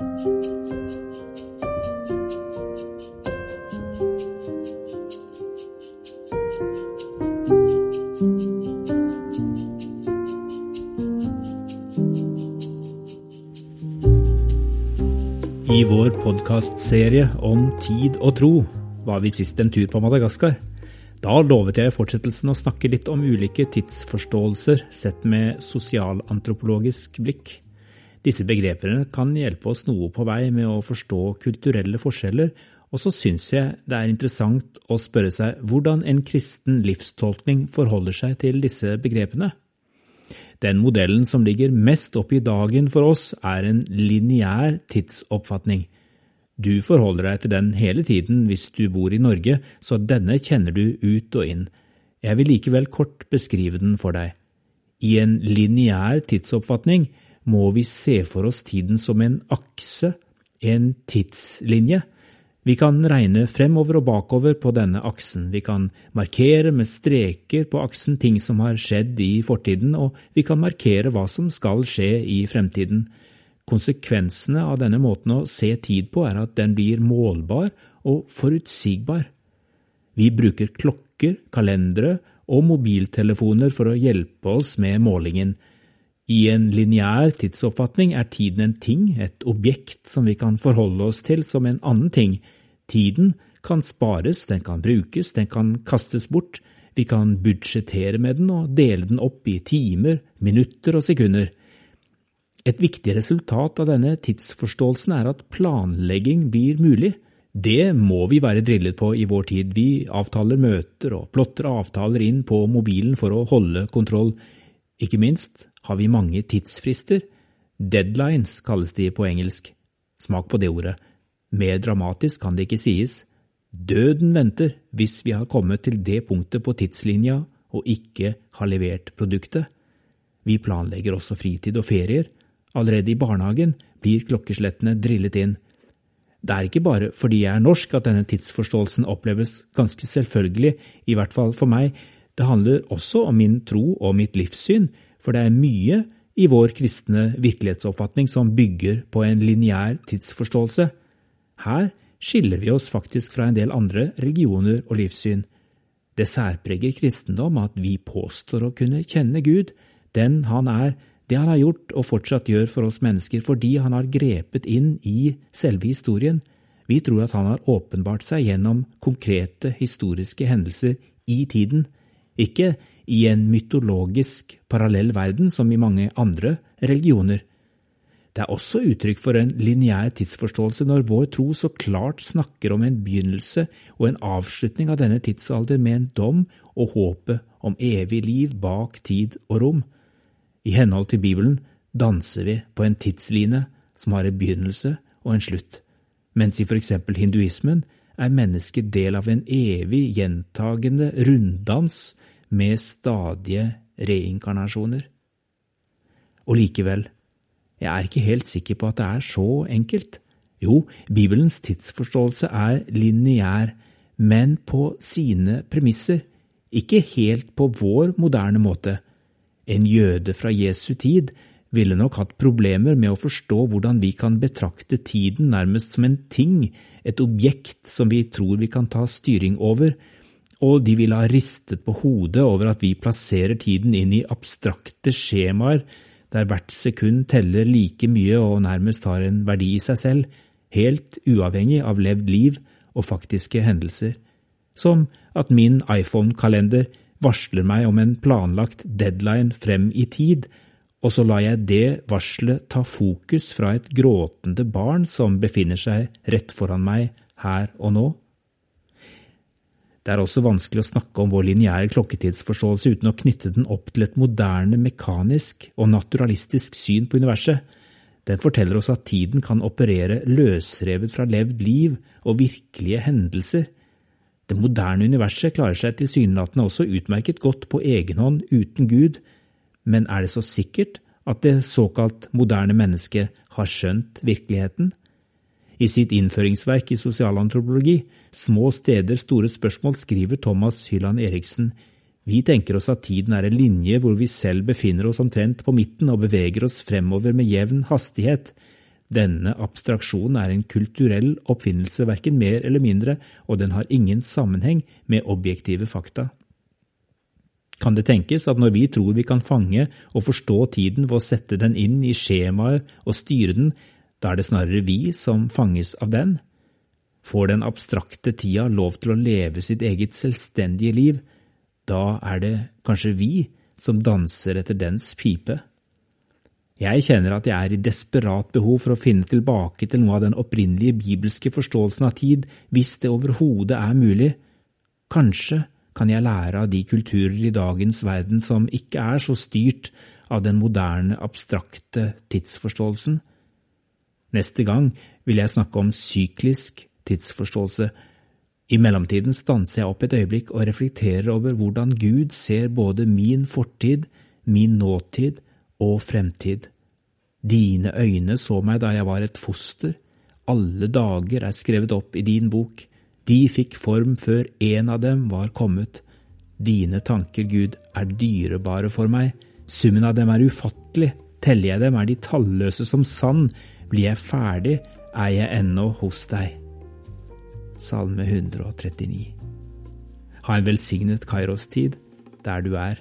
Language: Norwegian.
I vår podkastserie om tid og tro var vi sist en tur på Madagaskar. Da lovet jeg i fortsettelsen å snakke litt om ulike tidsforståelser sett med sosialantropologisk blikk. Disse begrepene kan hjelpe oss noe på vei med å forstå kulturelle forskjeller, og så syns jeg det er interessant å spørre seg hvordan en kristen livstolkning forholder seg til disse begrepene. Den modellen som ligger mest opp i dagen for oss, er en lineær tidsoppfatning. Du forholder deg til den hele tiden hvis du bor i Norge, så denne kjenner du ut og inn. Jeg vil likevel kort beskrive den for deg. I en lineær tidsoppfatning må vi se for oss tiden som en akse, en tidslinje. Vi kan regne fremover og bakover på denne aksen, vi kan markere med streker på aksen ting som har skjedd i fortiden, og vi kan markere hva som skal skje i fremtiden. Konsekvensene av denne måten å se tid på er at den blir målbar og forutsigbar. Vi bruker klokker, kalendere og mobiltelefoner for å hjelpe oss med målingen. I en lineær tidsoppfatning er tiden en ting, et objekt som vi kan forholde oss til som en annen ting. Tiden kan spares, den kan brukes, den kan kastes bort, vi kan budsjettere med den og dele den opp i timer, minutter og sekunder. Et viktig resultat av denne tidsforståelsen er at planlegging blir mulig. Det må vi være drillet på i vår tid. Vi avtaler møter og plotter avtaler inn på mobilen for å holde kontroll. Ikke minst har vi mange tidsfrister. Deadlines kalles de på engelsk. Smak på det ordet. Mer dramatisk kan det ikke sies. Døden venter hvis vi har kommet til det punktet på tidslinja og ikke har levert produktet. Vi planlegger også fritid og ferier. Allerede i barnehagen blir klokkeslettene drillet inn. Det er ikke bare fordi jeg er norsk at denne tidsforståelsen oppleves ganske selvfølgelig, i hvert fall for meg. Det handler også om min tro og mitt livssyn, for det er mye i vår kristne virkelighetsoppfatning som bygger på en lineær tidsforståelse. Her skiller vi oss faktisk fra en del andre religioner og livssyn. Det særpreger kristendom at vi påstår å kunne kjenne Gud, den han er, det han har gjort og fortsatt gjør for oss mennesker fordi han har grepet inn i selve historien. Vi tror at han har åpenbart seg gjennom konkrete historiske hendelser i tiden, ikke i en mytologisk parallell verden som i mange andre religioner. Det er også uttrykk for en lineær tidsforståelse når vår tro så klart snakker om en begynnelse og en avslutning av denne tidsalder med en dom og håpet om evig liv bak tid og rom. I henhold til Bibelen danser vi på en tidsline som har en begynnelse og en slutt, mens i for eksempel hinduismen er mennesket del av en evig gjentagende runddans med stadige reinkarnasjoner. Og likevel, jeg er ikke helt sikker på at det er så enkelt. Jo, Bibelens tidsforståelse er lineær, men på sine premisser, ikke helt på vår moderne måte. En jøde fra Jesu tid ville nok hatt problemer med å forstå hvordan vi kan betrakte tiden nærmest som en ting, et objekt som vi tror vi kan ta styring over, og de ville ha ristet på hodet over at vi plasserer tiden inn i abstrakte skjemaer der hvert sekund teller like mye og nærmest har en verdi i seg selv, helt uavhengig av levd liv og faktiske hendelser, som at min iPhone-kalender varsler meg om en planlagt deadline frem i tid, og så lar jeg det varselet ta fokus fra et gråtende barn som befinner seg rett foran meg her og nå. Det er også vanskelig å snakke om vår lineære klokketidsforståelse uten å knytte den opp til et moderne, mekanisk og naturalistisk syn på universet. Den forteller oss at tiden kan operere løsrevet fra levd liv og virkelige hendelser. Det moderne universet klarer seg tilsynelatende også utmerket godt på egen hånd uten Gud, men er det så sikkert at det såkalt moderne mennesket har skjønt virkeligheten? I sitt innføringsverk i sosialantropologi, Små steder, store spørsmål, skriver Thomas Hylland Eriksen vi tenker oss at tiden er en linje hvor vi selv befinner oss omtrent på midten og beveger oss fremover med jevn hastighet. Denne abstraksjonen er en kulturell oppfinnelse, verken mer eller mindre, og den har ingen sammenheng med objektive fakta. Kan det tenkes at når vi tror vi kan fange og forstå tiden ved å sette den inn i skjemaer og styre den, da er det snarere vi som fanges av den? Får den abstrakte tida lov til å leve sitt eget selvstendige liv, da er det kanskje vi som danser etter dens pipe. Jeg kjenner at jeg er i desperat behov for å finne tilbake til noe av den opprinnelige bibelske forståelsen av tid, hvis det overhodet er mulig. Kanskje kan jeg lære av de kulturer i dagens verden som ikke er så styrt av den moderne, abstrakte tidsforståelsen. Neste gang vil jeg snakke om syklisk tidsforståelse. I mellomtiden stanser jeg opp et øyeblikk og reflekterer over hvordan Gud ser både min fortid, min nåtid og fremtid. Dine øyne så meg da jeg var et foster, alle dager er skrevet opp i din bok, de fikk form før en av dem var kommet. Dine tanker, Gud, er dyrebare for meg, summen av dem er ufattelig, teller jeg dem er de talløse som sand, blir jeg ferdig, er jeg ennå hos deg. Salme 139 Ha en velsignet Kairos-tid der du er.